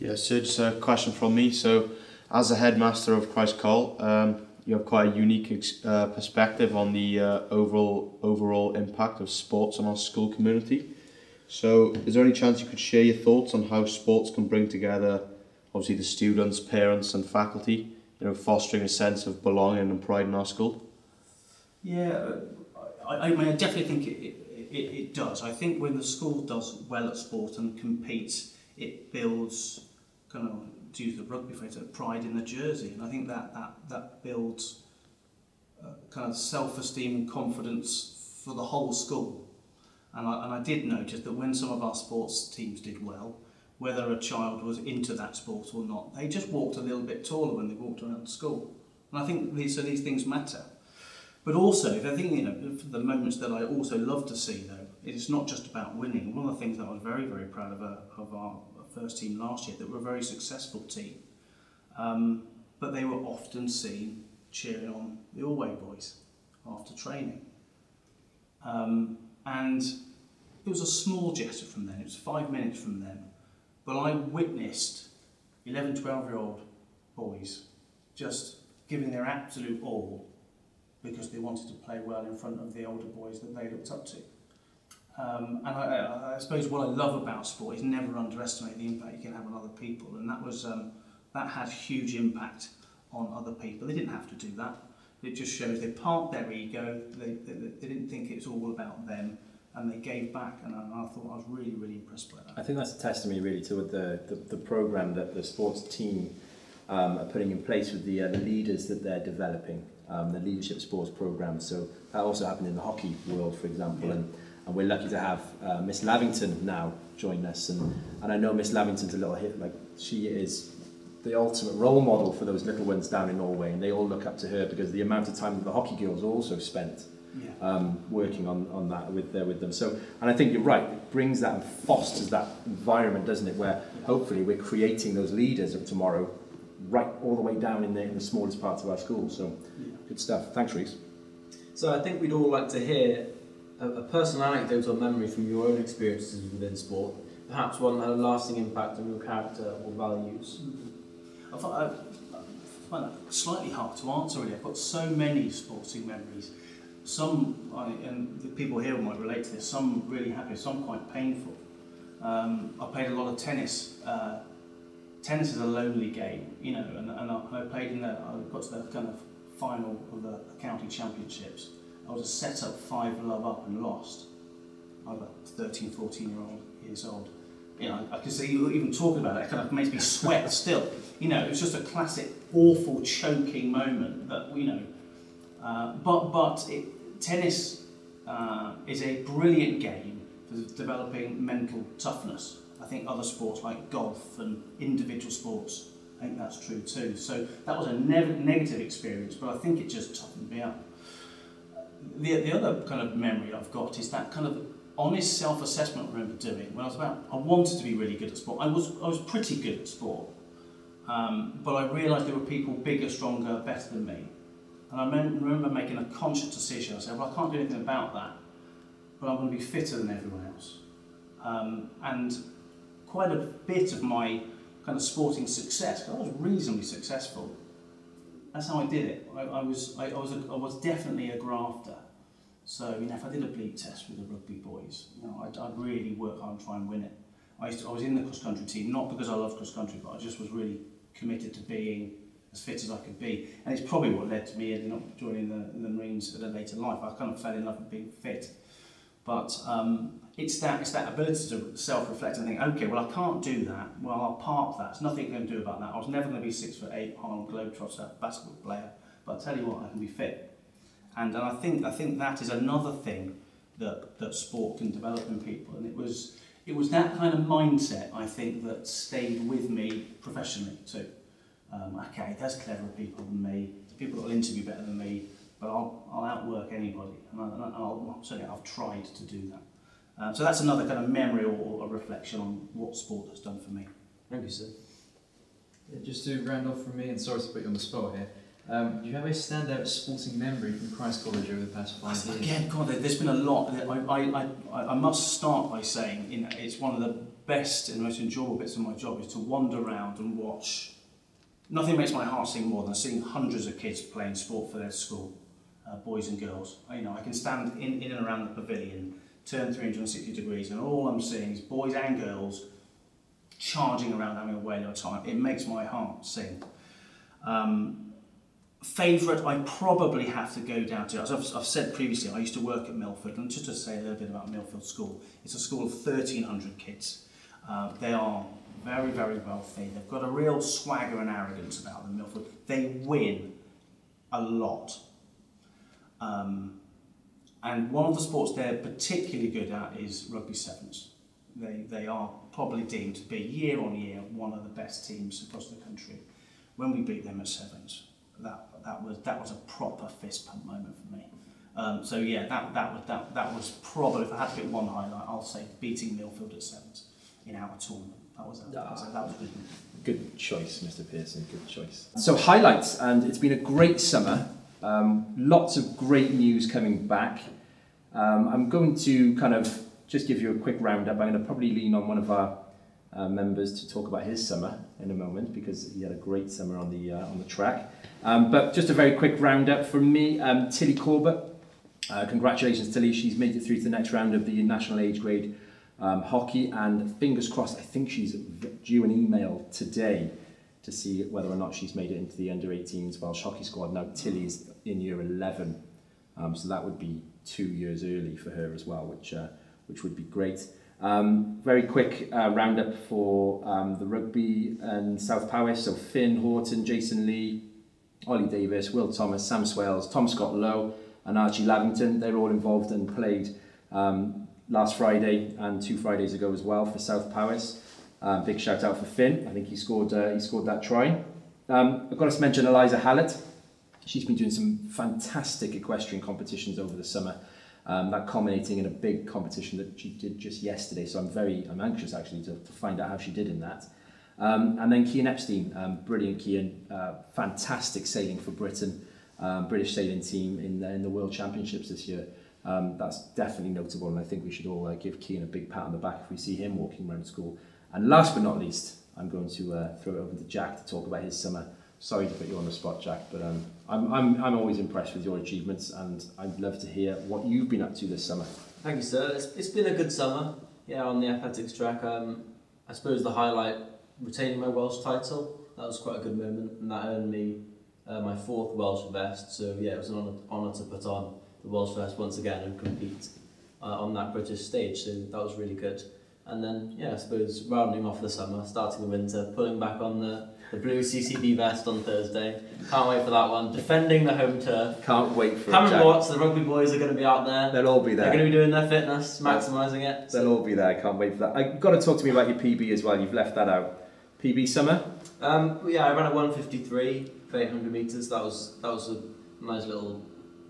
Yeah, so just a question from me. So, as a headmaster of Christ Call, um, you have quite a unique uh, perspective on the uh, overall overall impact of sports on our school community. So, is there any chance you could share your thoughts on how sports can bring together, obviously, the students, parents, and faculty, you know, fostering a sense of belonging and pride in our school? Yeah, uh, I, I mean, I definitely think it, it, it does. I think when the school does well at sport and competes, it builds kind of, to use the rugby phrase, pride in the jersey. And I think that, that, that builds uh, kind of self-esteem and confidence for the whole school. And I, and I did notice that when some of our sports teams did well, whether a child was into that sport or not, they just walked a little bit taller when they walked around school. And I think these, so these things matter. But also, if I think, you know, the moments that I also love to see, though, it's not just about winning. One of the things that I was very, very proud of, uh, of our first team last year, that were a very successful team, um, but they were often seen cheering on the Allway boys after training. Um, and it was a small gesture from them, it was five minutes from them, but I witnessed 11, 12 year old boys just giving their absolute all because they wanted to play well in front of the older boys that they looked up to. Um, and I, I, suppose what I love about sport is never underestimate the impact you can have on other people, and that was um, that had huge impact on other people. They didn't have to do that. It just shows they parked their ego. They, they, they didn't think it was all about them, and they gave back. And I, I thought I was really, really impressed by that. I think that's a testimony really to the the, the program that the sports team um, are putting in place with the, uh, the leaders that they're developing, um, the leadership sports program. So that also happened in the hockey world, for example, yeah. and and we're lucky to have uh, Miss Lavington now join us. And, and I know Miss Lavington's a little hit like she is the ultimate role model for those little ones down in Norway. And they all look up to her because the amount of time that the hockey girls also spent yeah. um, working on, on that with uh, with them. So and I think you're right it brings that and fosters that environment doesn't it? Where hopefully we're creating those leaders of tomorrow right all the way down in the, in the smallest parts of our school. So yeah. good stuff. Thanks Reese so I think we'd all like to hear a, a personal anecdote or memory from your own experiences within sport, perhaps one that had a lasting impact on your character or values? I, find, I, find that slightly hard to answer really. I've got so many sporting memories. Some, I, and the people here might relate to this, some really happy, some quite painful. Um, I played a lot of tennis. Uh, tennis is a lonely game, you know, and, and I, I played in the, I got to the kind of final of the county championships. I was a set up five love up and lost. I was about 13, 14 year old years old. You know, I can see you even talking about it, it kind of makes me sweat *laughs* still. You know, it was just a classic, awful, choking moment that, you know, uh, but, but it, tennis uh, is a brilliant game for developing mental toughness. I think other sports like golf and individual sports, I think that's true too. So that was a ne negative experience, but I think it just toughened me up the, the other kind of memory I've got is that kind of honest self-assessment I remember doing when I was about, I wanted to be really good at sport. I was, I was pretty good at sport, um, but I realised there were people bigger, stronger, better than me. And I remember making a conscious decision. I said, well, I can't do anything about that, but I'm going to be fitter than everyone else. Um, and quite a bit of my kind of sporting success, I was reasonably successful, that's how I did it. I, I was I, I was a, I was definitely a grafter. So you know, if I did a bleep test with the rugby boys, you know, I'd, I'd really work hard and try and win it. I used to, I was in the cross country team not because I loved cross country, but I just was really committed to being as fit as I could be. And it's probably what led to me ending up joining the, the Marines at a later life. I kind of fell in love with being fit. But um, it's that it's that ability to self-reflect and think, okay, well I can't do that. Well I'll park that. There's nothing I can do about that. I was never going to be six foot eight Harlem Globetrotter basketball player, but I tell you what, I can be fit. And, and I think I think that is another thing that that sport can develop in people. And it was it was that kind of mindset I think that stayed with me professionally too. Um, okay, there's cleverer people than me. People that will interview better than me, but I'll, I'll outwork anybody. And I, I'll, certainly I've tried to do that. Um, so that's another kind of memory or, or a reflection on what sport has done for me. Thank you, sir. Yeah, just to round off from me, and sorry to put you on the spot here, Um, do you have a standout sporting memory from Christ College over the past five years? Again, God, there- there's been a lot. I, I, I, I must start by saying you know, it's one of the best and most enjoyable bits of my job is to wander around and watch. Nothing makes my heart sing more than seeing hundreds of kids playing sport for their school, uh, boys and girls. I, you know, I can stand in, in and around the pavilion, turn 360 degrees, and all I'm seeing is boys and girls charging around having a whale of a time. It makes my heart sing. Um, Favourite, I probably have to go down to, as I've, I've said previously, I used to work at Millfield, and just to say a little bit about Millfield School, it's a school of 1,300 kids. Uh, they are very, very wealthy. They've got a real swagger and arrogance about them, Millfield. They win a lot. Um, and one of the sports they're particularly good at is rugby sevens. They, they are probably deemed to be year on year one of the best teams across the country. When we beat them at sevens, that that was that was a proper fist pump moment for me. Um, so yeah, that that was that that was probably if I had to pick one highlight, I'll say beating Millfield at sevens in our tournament. That was a, that was that was good. Good choice, Mr. Pearson. Good choice. So highlights, and it's been a great summer. Um, lots of great news coming back. Um, I'm going to kind of just give you a quick roundup. I'm going to probably lean on one of our uh, members to talk about his summer in a moment because he had a great summer on the uh, on the track. Um, but just a very quick roundup from me. Um, Tilly Corbett, uh, congratulations Tilly. She's made it through to the next round of the national age grade um, hockey, and fingers crossed. I think she's due an email today to see whether or not she's made it into the under 18s Welsh hockey squad. Now Tilly's in year 11, um, so that would be two years early for her as well, which uh, which would be great. Um, very quick uh, roundup for um, the rugby and South Powys. So Finn Horton, Jason Lee, Ollie Davis, Will Thomas, Sam Swales, Tom Scott Lowe, and Archie Lavington. They're all involved and played um, last Friday and two Fridays ago as well for South Powys. Um, big shout out for Finn. I think he scored uh, he scored that try. Um, I've got to mention Eliza Hallett. She's been doing some fantastic equestrian competitions over the summer. Um, that culminating in a big competition that she did just yesterday. So I'm very I'm anxious actually to, to find out how she did in that. Um, and then Kian Epstein, um, brilliant Kian, uh, fantastic sailing for Britain, um, British sailing team in the, in the World Championships this year. That's definitely notable, and I think we should all uh, give Kian a big pat on the back if we see him walking around school. And last but not least, I'm going to uh, throw it over to Jack to talk about his summer. Sorry to put you on the spot, Jack, but um, I'm, I'm, I'm always impressed with your achievements, and I'd love to hear what you've been up to this summer. Thank you, sir. It's, it's been a good summer. Yeah, on the athletics track. Um, I suppose the highlight retaining my Welsh title. That was quite a good moment, and that earned me uh, my fourth Welsh vest. So yeah, it was an honour, to put on the Welsh vest once again and compete uh, on that British stage. So that was really good. And then yeah, I suppose rounding off the summer, starting the winter, pulling back on the, the blue CCB vest on Thursday. Can't wait for that one. Defending the home turf. Can't wait for it, Cameron. Watts, the rugby boys are going to be out there. They'll all be there. They're going to be doing their fitness, maximising it. They'll all be there. Can't wait for that. I've got to talk to me about your PB as well. You've left that out. PB summer? Um, yeah, I ran at 153 for 800 metres. That was that was a nice little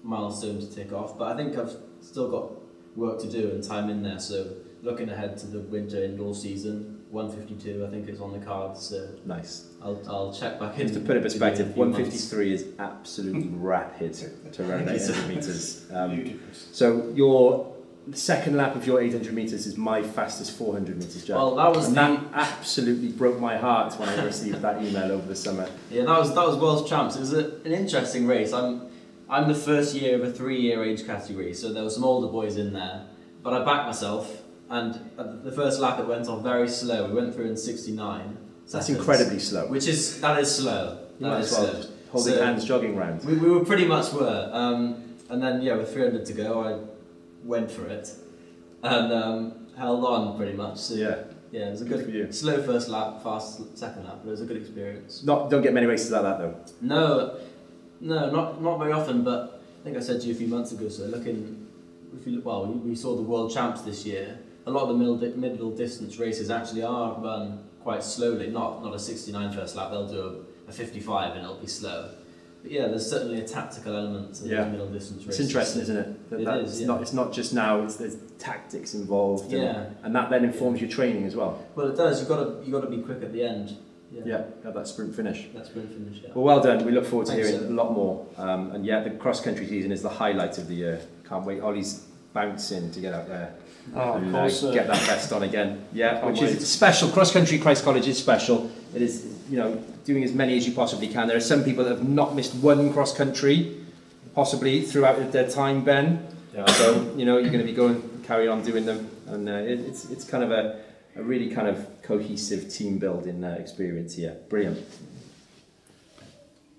milestone to tick off. But I think I've still got work to do and time in there. So looking ahead to the winter indoor season, 152 I think is on the cards. So Nice. I'll, I'll check back in. Just to put it in perspective, in a few months. 153 is absolutely *laughs* rapid to run 800 metres. Um, so your second lap of your 800 metres is my fastest 400 metres, Jack. Well, that was and the that absolutely broke my heart when I received that email over the summer. yeah that was that was World Champs. It was a, an interesting race. I'm I'm the first year of a three-year age category, so there were some older boys in there. But I backed myself, and at the first lap it went on very slow. We went through in 69. That's seconds. incredibly slow. Which is that is slow. You That is well slow. holding So- hands jogging round. We, we were pretty much were. Um, and then yeah, with 300 to go, I went for it and um, held on pretty much. So Yeah. yeah, it was a Good for you. good slow first lap, fast second lap, but it was a good experience. Not, don't get many races like that though. No, no, not not very often. But I think I said to you a few months ago. So looking, if you look, well, we, we saw the world champs this year. A lot of the middle, middle distance races actually are run quite slowly. Not not a 69 first lap. They'll do a, a 55 and it'll be slow. But yeah, there's certainly a tactical element to Yeah. the middle distance races. It's interesting, isn't it? That, It that is, it's yeah. not. It's not just now. It's there's tactics involved. and- Yeah. And, that then informs your training as well. Well, it does. You've got to you've got to be quick at the end. Yeah. Yeah, have that sprint finish. That's sprint finish. Yeah. Well, well done. We look forward to Thanks, hearing sir. a lot more. Um, and yeah, the cross country season is the highlight of the year. Can't wait. Ollie's bouncing to get out there Oh, and uh, course. uh, get that vest on again. Yeah, Can't which wait. is special. Cross country Christ College is special. It is, you know, doing as many as you possibly can. There are some people that have not missed one cross country, possibly throughout their time, Ben. Yeah. So you know you're going to be going carry on doing them, and uh, it, it's it's kind of a, a really kind of cohesive team building uh, experience here. Brilliant.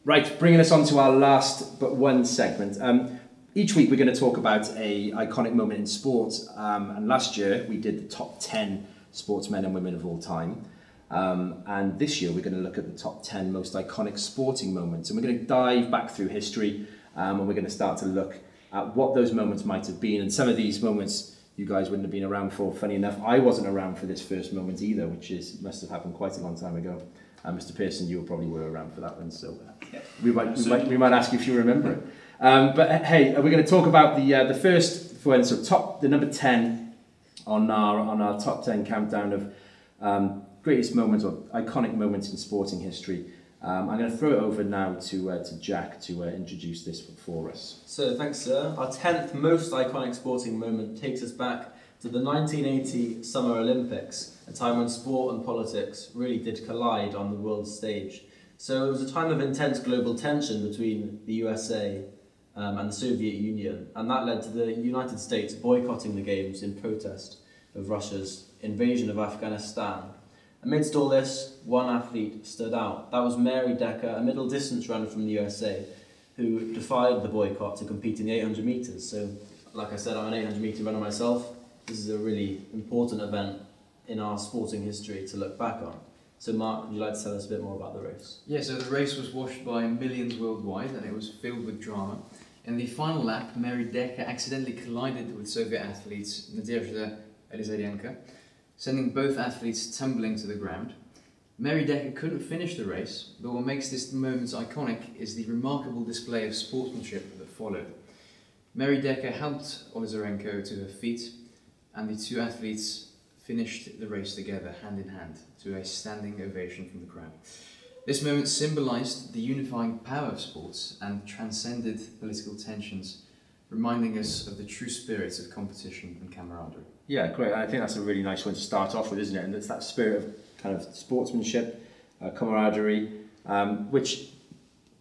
Right, bringing us on to our last but one segment. Um, each week we're going to talk about a iconic moment in sports, um, and last year we did the top ten sportsmen and women of all time. Um, and this year we're going to look at the top 10 most iconic sporting moments. And we're going to dive back through history um, and we're going to start to look at what those moments might have been. And some of these moments you guys wouldn't have been around for. Funny enough, I wasn't around for this first moment either, which is must have happened quite a long time ago. Uh, Mr. Pearson, you probably were around for that one, so uh, we, might, we, might, we might ask you if you remember it. Um, but hey, we're going to talk about the uh, the first one, so top the number ten on our on our top ten countdown of um, greatest moments or iconic moments in sporting history. Um, I'm going to throw it over now to uh, to Jack to uh, introduce this for us. So thanks, sir. Our tenth most iconic sporting moment takes us back to the 1980 Summer Olympics, a time when sport and politics really did collide on the world stage. So it was a time of intense global tension between the USA um, and the Soviet Union, and that led to the United States boycotting the games in protest of Russia's invasion of Afghanistan. Amidst all this, one athlete stood out. That was Mary Decker, a middle distance runner from the USA, who defied the boycott to compete in the 800 metres. So, like I said, I'm an 800 metre runner myself. This is a really important event in our sporting history to look back on. So, Mark, would you like to tell us a bit more about the race? Yeah, so the race was watched by millions worldwide and it was filled with drama. In the final lap, Mary Decker accidentally collided with Soviet athletes Nadezhda Olizarenko, sending both athletes tumbling to the ground. Mary Decker couldn't finish the race, but what makes this moment iconic is the remarkable display of sportsmanship that followed. Mary Decker helped Olizarenko to her feet, and the two athletes finished the race together, hand in hand, to a standing ovation from the crowd. This moment symbolized the unifying power of sports and transcended political tensions, reminding us of the true spirit of competition and camaraderie. Yeah, great. I think that's a really nice one to start off with, isn't it? And it's that spirit of kind of sportsmanship, uh, camaraderie, um, which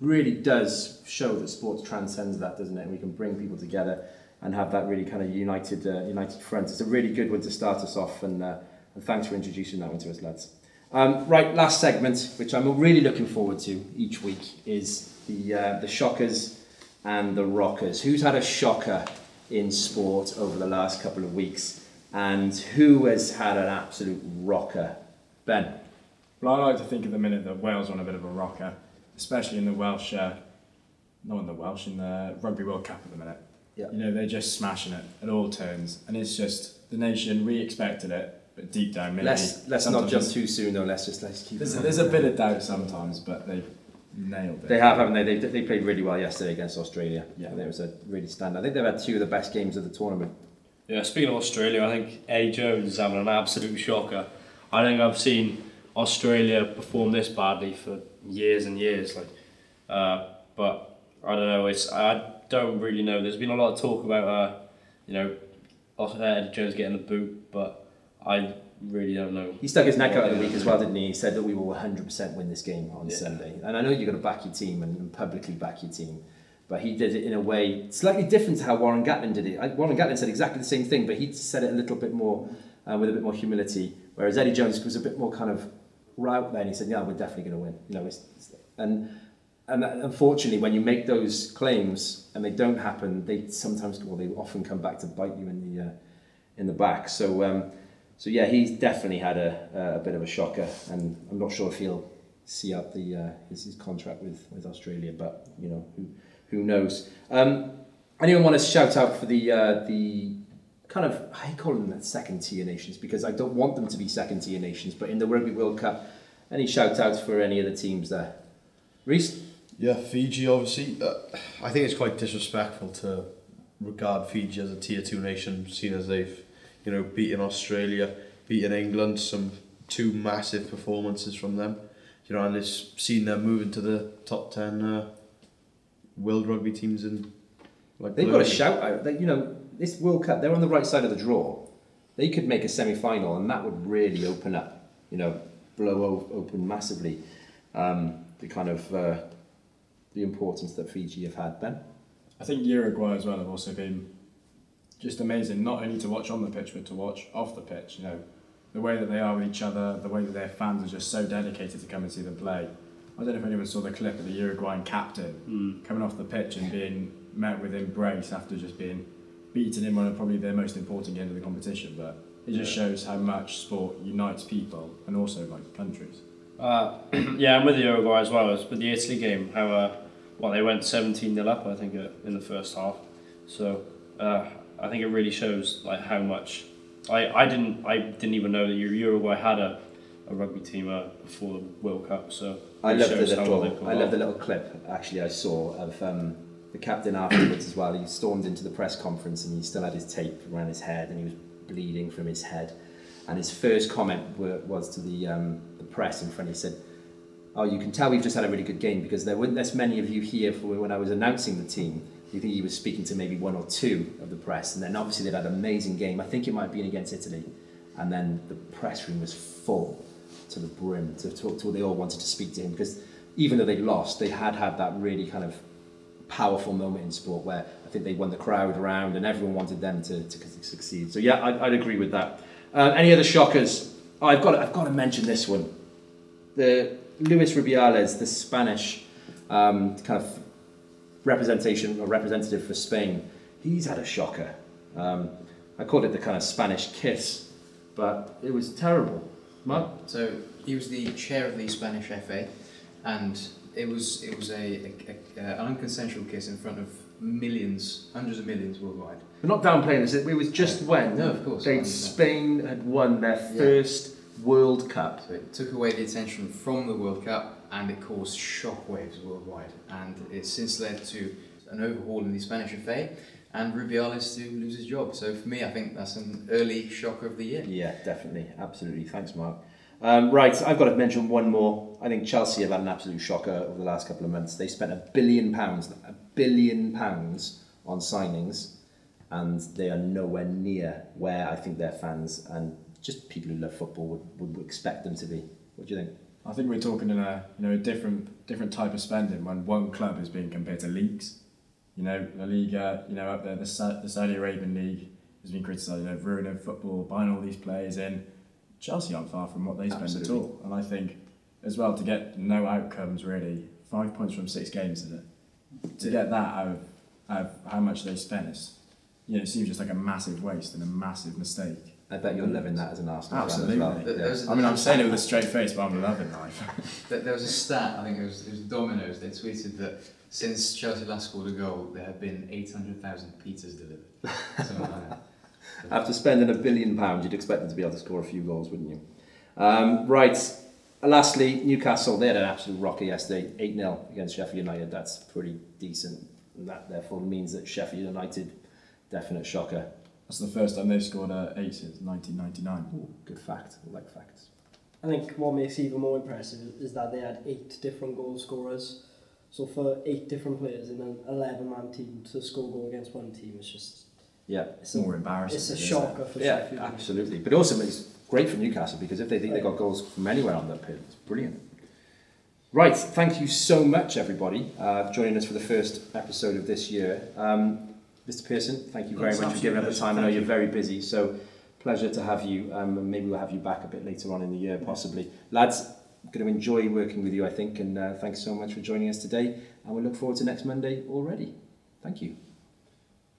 really does show that sports transcends that, doesn't it? And we can bring people together and have that really kind of united, uh, united front. It's a really good one to start us off, and, uh, and thanks for introducing that one to us, lads. Um, right, last segment, which I'm really looking forward to each week, is the uh, the shockers and the rockers. Who's had a shocker in sport over the last couple of weeks, and who has had an absolute rocker? Ben. Well, I like to think at the minute that Wales are on a bit of a rocker, especially in the Welsh, uh, not in the Welsh, in the Rugby World Cup at the minute. Yeah. You know, they're just smashing it at all turns, and it's just the nation. We expected it, but deep down, maybe Let's let's not jump too soon though. Let's just let's keep. There's a, there's a bit of doubt sometimes, but they've nailed it. They have, haven't they? They, they played really well yesterday against Australia. Yeah. Think it was a really standout. I think they've had two of the best games of the tournament. Yeah, speaking of Australia, I think Eddie Jones is having an absolute shocker. I think I've seen Australia perform this badly for years and years. Like, uh, but I don't know. It's I don't really know. There's been a lot of talk about uh, you know, Aus- Eddie Jones getting the boot, but I really don't know. He stuck his neck out of the week as well, didn't he? He said that we will 100% win this game on Yeah. Sunday. And I know you've got to back your team and publicly back your team, but he did it in a way slightly different to how Warren Gatland did it. Warren Gatland said exactly the same thing, but he said it a little bit more uh, with a bit more humility, whereas Eddie Jones was a bit more kind of right there and he said, "Yeah, we're definitely going to win." You know, it's, it's- and and unfortunately, when you make those claims and they don't happen, they sometimes, well, they often come back to bite you in the uh, in the back. So, um, so yeah, he's definitely had a, a bit of a shocker, and I'm not sure if he'll see out the uh, his, his contract with, with Australia, but you know who who knows. Um, anyone want to shout out for the uh, the kind of I call them the second tier nations because I don't want them to be second tier nations, but in the Rugby World Cup, any shout outs for any of the teams there? Reese? Yeah, Fiji obviously. Uh, I think it's quite disrespectful to regard Fiji as a tier two nation, seeing as they've, you know, beaten Australia, beaten England, some two massive performances from them. you know, and it's seen them moving to the top ten uh, world rugby teams and like They've got a shout out. They, you know, this World Cup, they're on the right side of the draw. They could make a semi final, and that would really open up, you know, blow open massively um, the kind of uh, the importance that Fiji have had. Ben? I think Uruguay as well have also been just amazing, not only to watch on the pitch, but to watch off the pitch. You know, the way that they are with each other, the way that their fans are just so dedicated to come and see them play. I don't know if anyone saw the clip of the Uruguayan captain coming off the pitch and being met with embrace after just being beaten in one of probably their most important games of the competition. But it just shows how much sport unites people and also like countries. Uh, *clears throat* yeah, I'm with the Uruguay as well as with the Italy game. How uh, well they went 17 0 up, I think, uh, in the first half. So uh, I think it really shows like how much. I, I didn't I didn't even know that Uruguay had a, a rugby team uh, before the World Cup. So I love the shows how well they've little, I love the little clip actually I saw of um, the captain afterwards as well. He stormed into the press conference and he still had his tape around his head and he was bleeding from his head. And his first comment were, was to the um, the press in front. He said, "Oh, you can tell we've just had a really good game because there weren't as many of you here for when I was announcing the team." You think he was speaking to maybe one or two of the press, and then obviously they'd had an amazing game. I think it might have been against Italy, and then the press room was full to the brim to talk to. They all wanted to speak to him because even though they lost, they had had that really kind of powerful moment in sport where I think they won the crowd around and everyone wanted them to, to succeed. So yeah, I'd, I'd agree with that. Uh, any other shockers? Oh, I've got I've got to mention this one. The Luis Rubiales, the Spanish um, kind of representation or representative for Spain. He's had a shocker. Um, I called it the kind of Spanish kiss, but it was terrible. Mark? So he was the chair of the Spanish FA, and it was it was a, a, a, uh, an unconsensual kiss in front of millions, hundreds of millions worldwide. We're not downplaying this. It was just when No, of course, they. Spain had won their Yeah. first World Cup. So it took away the attention from the World Cup, and it caused shockwaves worldwide. And it's since led to an overhaul in the Spanish FA, and Rubiales to lose his job. So for me, I think that's an early shocker of the year. Yeah, definitely, absolutely. Thanks, Mark. Um, right, I've got to mention one more. I think Chelsea have had an absolute shocker over the last couple of months. They spent a billion pounds, a billion pounds on signings, and they are nowhere near where I think their fans and just people who love football would, would expect them to be. What do you think? I think we're talking in a you know a different different type of spending when one club is being compared to leagues. You know, La Liga, you know, up there, the, Sa- the Saudi Arabian League has been criticised, you know, ruining football, buying all these players in. Chelsea aren't far from what they spend Absolutely. at all. And I think, as well, to get no outcomes really, five points from six games, is it? To get that out of, out of how much they spent, is, you know, it seems just like a massive waste and a massive mistake. I bet you're loving that as an Arsenal Absolutely. fan as well. There- Yeah. there's a- I mean, I'm saying it with a straight face, but I'm loving life. *laughs* There there was a stat, I think it was, it was Domino's, they tweeted that since Chelsea last scored a goal, there have been 800,000 pizzas delivered. *laughs* Something. After spending a billion pounds, you'd expect them to be able to score a few goals, wouldn't you? Um, right. Lastly, Newcastle, they had an absolute rocker yesterday, 8 0 against Sheffield United. That's pretty decent. And that therefore means that Sheffield United, definite shocker. That's the first time they've scored uh, eight since 1999. Ooh, good fact. I like facts. I think what makes it even more impressive is that they had eight different goal scorers. So for eight different players in an 11-man team to score a goal against one team is just Yeah. it's It's a, more embarrassing. it's a isn't it? shocker for Yeah, Sheffield. absolutely. But also, it's great for Newcastle because if they think they got goals from anywhere on that pitch, it's brilliant. Right, thank you so much, everybody, uh, for joining us for the first episode of this year. Um, Mr. Pearson, thank you very much for giving up the time. I know you're very busy, so pleasure to have you. Um, and maybe we'll have you back a bit later on in the year, possibly. Lads, I'm going to enjoy working with you, I think, and uh, thanks so much for joining us today. And we look forward to next Monday already. Thank you.